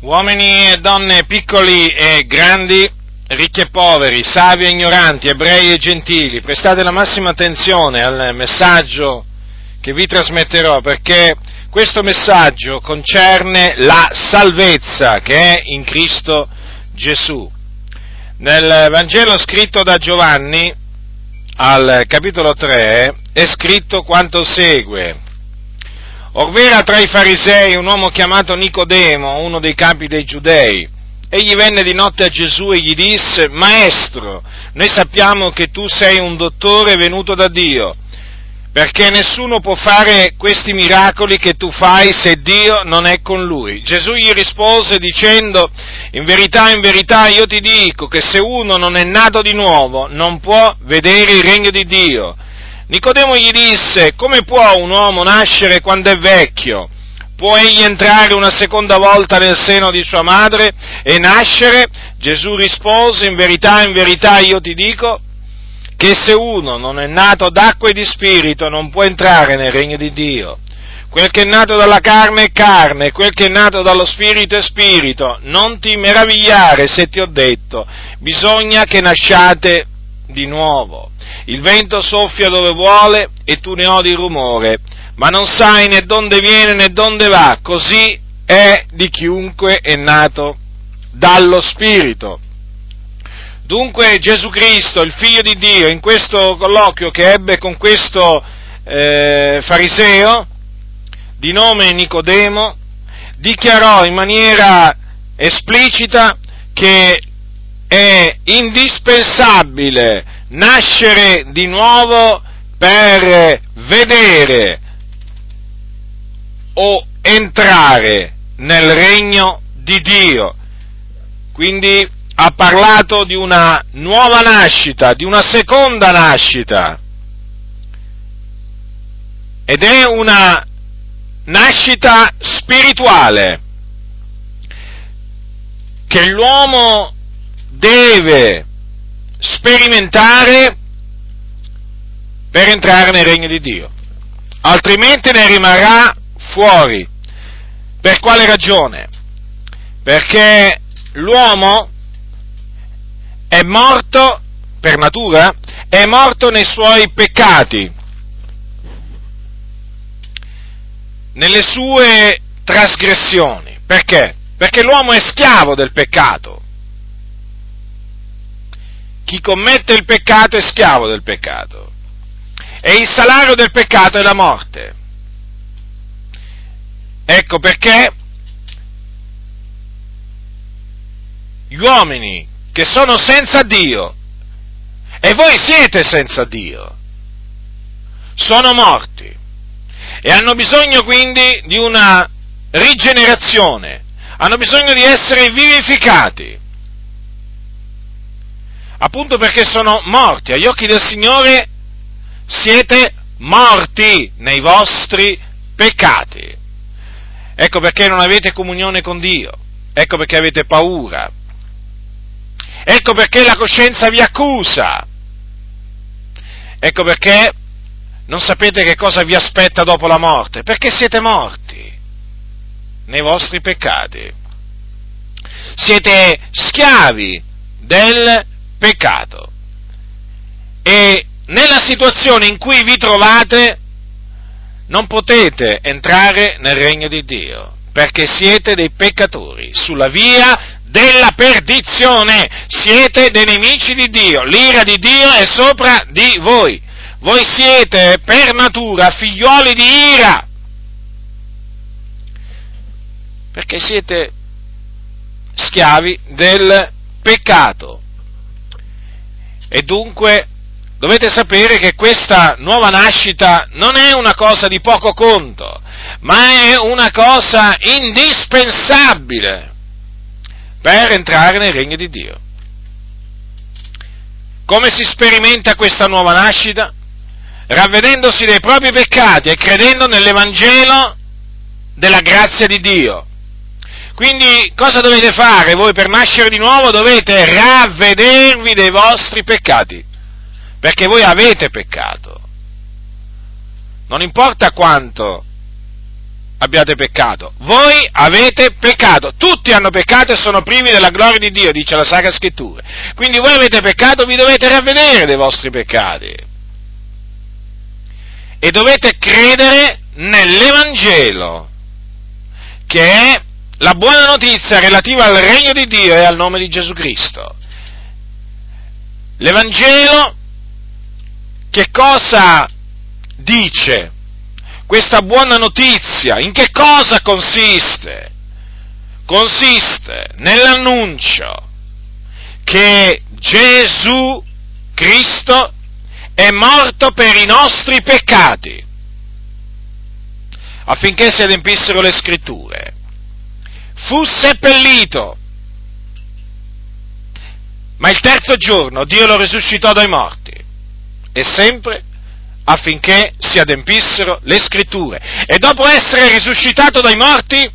uomini e donne piccoli e grandi, ricchi e poveri, savi e ignoranti, ebrei e gentili, prestate la massima attenzione al messaggio che vi trasmetterò perché questo messaggio concerne la salvezza che è in Cristo Gesù. Nel Vangelo scritto da Giovanni, al capitolo 3, è scritto quanto segue. Orvera tra i farisei un uomo chiamato Nicodemo, uno dei capi dei giudei. Egli venne di notte a Gesù e gli disse, Maestro, noi sappiamo che tu sei un dottore venuto da Dio, perché nessuno può fare questi miracoli che tu fai se Dio non è con lui. Gesù gli rispose dicendo, in verità, in verità io ti dico che se uno non è nato di nuovo non può vedere il regno di Dio. Nicodemo gli disse, come può un uomo nascere quando è vecchio? Può egli entrare una seconda volta nel seno di sua madre e nascere? Gesù rispose, in verità, in verità io ti dico che se uno non è nato d'acqua e di spirito non può entrare nel regno di Dio. Quel che è nato dalla carne è carne, quel che è nato dallo spirito è spirito. Non ti meravigliare se ti ho detto, bisogna che nasciate di nuovo. Il vento soffia dove vuole e tu ne odi il rumore, ma non sai né dove viene né dove va, così è di chiunque è nato dallo Spirito. Dunque Gesù Cristo, il Figlio di Dio, in questo colloquio che ebbe con questo eh, fariseo, di nome Nicodemo, dichiarò in maniera esplicita che è indispensabile nascere di nuovo per vedere o entrare nel regno di Dio. Quindi ha parlato di una nuova nascita, di una seconda nascita. Ed è una nascita spirituale che l'uomo deve sperimentare per entrare nel regno di Dio, altrimenti ne rimarrà fuori. Per quale ragione? Perché l'uomo è morto per natura, è morto nei suoi peccati, nelle sue trasgressioni. Perché? Perché l'uomo è schiavo del peccato. Chi commette il peccato è schiavo del peccato. E il salario del peccato è la morte. Ecco perché gli uomini che sono senza Dio e voi siete senza Dio, sono morti e hanno bisogno quindi di una rigenerazione, hanno bisogno di essere vivificati, appunto perché sono morti agli occhi del Signore siete morti nei vostri peccati. Ecco perché non avete comunione con Dio, ecco perché avete paura, Ecco perché la coscienza vi accusa. Ecco perché non sapete che cosa vi aspetta dopo la morte, perché siete morti nei vostri peccati. Siete schiavi del peccato. E nella situazione in cui vi trovate non potete entrare nel regno di Dio, perché siete dei peccatori sulla via della perdizione, siete dei nemici di Dio, l'ira di Dio è sopra di voi, voi siete per natura figlioli di ira, perché siete schiavi del peccato. E dunque dovete sapere che questa nuova nascita non è una cosa di poco conto, ma è una cosa indispensabile per entrare nel regno di Dio. Come si sperimenta questa nuova nascita? Ravvedendosi dei propri peccati e credendo nell'Evangelo della grazia di Dio. Quindi cosa dovete fare voi per nascere di nuovo? Dovete ravvedervi dei vostri peccati, perché voi avete peccato. Non importa quanto abbiate peccato. Voi avete peccato. Tutti hanno peccato e sono privi della gloria di Dio, dice la Sacra Scrittura. Quindi voi avete peccato, vi dovete ravvedere dei vostri peccati. E dovete credere nell'Evangelo, che è la buona notizia relativa al regno di Dio e al nome di Gesù Cristo. L'Evangelo che cosa dice? Questa buona notizia in che cosa consiste? Consiste nell'annuncio che Gesù Cristo è morto per i nostri peccati affinché si adempissero le scritture. Fu seppellito, ma il terzo giorno Dio lo risuscitò dai morti e sempre affinché si adempissero le scritture. E dopo essere risuscitato dai morti,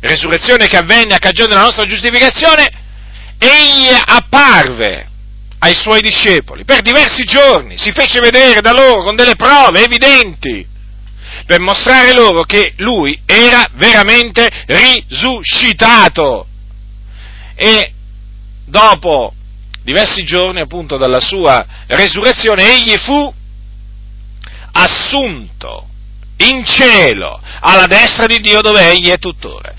resurrezione che avvenne a cagione della nostra giustificazione, egli apparve ai suoi discepoli per diversi giorni, si fece vedere da loro con delle prove evidenti per mostrare loro che lui era veramente risuscitato. E dopo diversi giorni appunto dalla sua resurrezione, egli fu assunto in cielo alla destra di Dio dove egli è tuttora.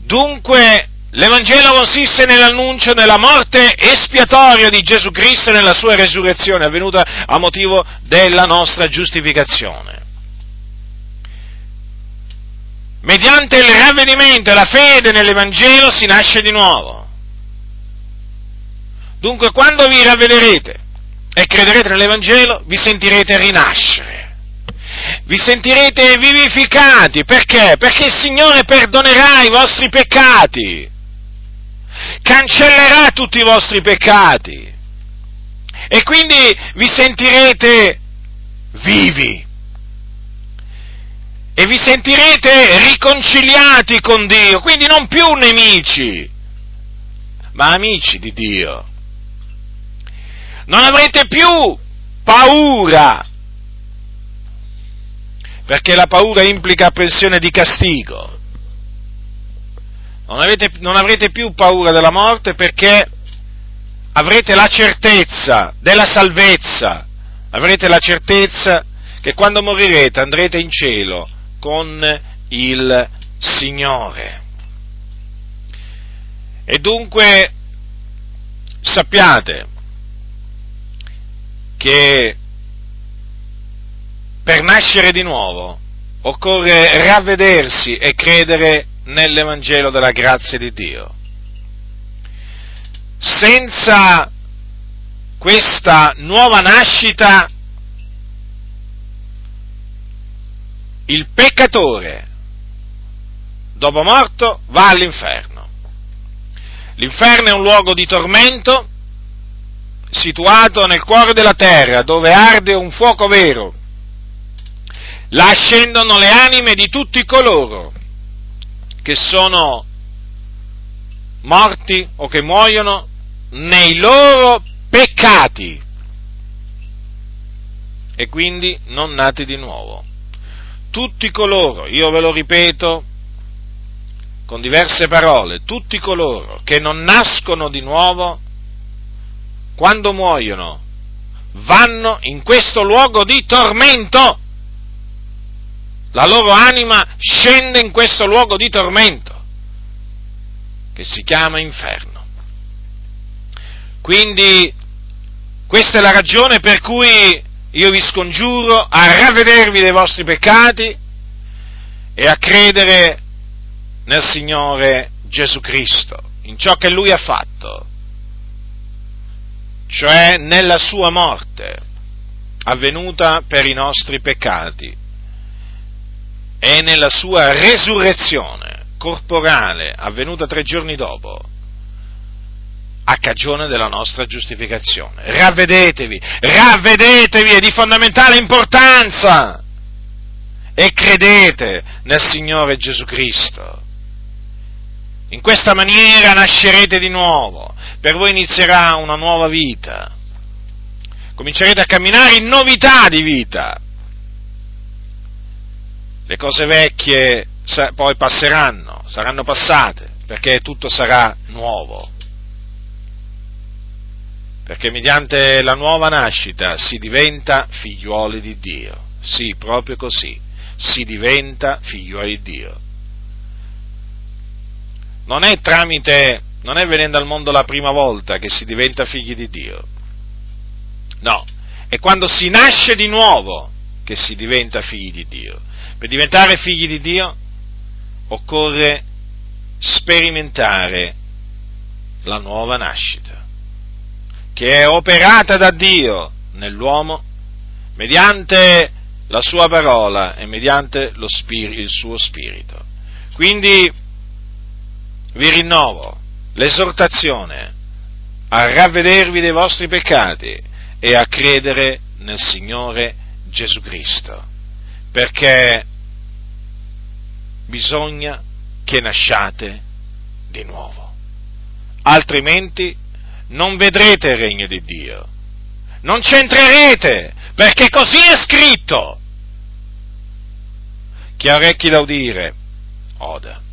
Dunque l'Evangelo consiste nell'annuncio della morte espiatoria di Gesù Cristo e nella sua resurrezione avvenuta a motivo della nostra giustificazione. Mediante il ravvedimento e la fede nell'Evangelo si nasce di nuovo. Dunque quando vi ravvederete e crederete nell'Evangelo, vi sentirete rinascere, vi sentirete vivificati, perché? Perché il Signore perdonerà i vostri peccati, cancellerà tutti i vostri peccati. E quindi vi sentirete vivi e vi sentirete riconciliati con Dio, quindi non più nemici, ma amici di Dio non avrete più paura, perché la paura implica apprensione di castigo. Non, avete, non avrete più paura della morte perché avrete la certezza della salvezza, avrete la certezza che quando morirete andrete in cielo con il Signore. E dunque sappiate che per nascere di nuovo occorre ravvedersi e credere nell'Evangelo della grazia di Dio. Senza questa nuova nascita il peccatore dopo morto va all'inferno. L'inferno è un luogo di tormento situato nel cuore della terra, dove arde un fuoco vero. Là scendono le anime di tutti coloro che sono morti o che muoiono nei loro peccati e quindi non nati di nuovo. Tutti coloro, io ve lo ripeto con diverse parole, tutti coloro che non nascono di nuovo quando muoiono, vanno in questo luogo di tormento. La loro anima scende in questo luogo di tormento, che si chiama inferno. Quindi questa è la ragione per cui io vi scongiuro a ravvedervi dei vostri peccati e a credere nel Signore Gesù Cristo, in ciò che Lui ha fatto cioè nella sua morte, avvenuta per i nostri peccati, e nella sua resurrezione corporale, avvenuta tre giorni dopo, a cagione della nostra giustificazione. Ravvedetevi, ravvedetevi, è di fondamentale importanza e credete nel Signore Gesù Cristo. In questa maniera nascerete di nuovo, per voi inizierà una nuova vita, comincerete a camminare in novità di vita. le cose vecchie poi passeranno, saranno passate, perché tutto sarà nuovo. Perché mediante la nuova nascita si diventa figliuoli di Dio. Sì, proprio così. Si diventa figliuoli di Dio. Non è tramite, non è venendo al mondo la prima volta che si diventa figli di Dio. No, è quando si nasce di nuovo che si diventa figli di Dio. Per diventare figli di Dio occorre sperimentare la nuova nascita, che è operata da Dio nell'uomo mediante la sua parola e mediante spirito, il suo spirito. Quindi vi rinnovo l'esortazione a ravvedervi dei vostri peccati e a credere nel Signore Gesù Cristo, perché bisogna che nasciate di nuovo, altrimenti non vedrete il regno di Dio, non c'entrerete, perché così è scritto. Chi ha orecchi da udire, oda.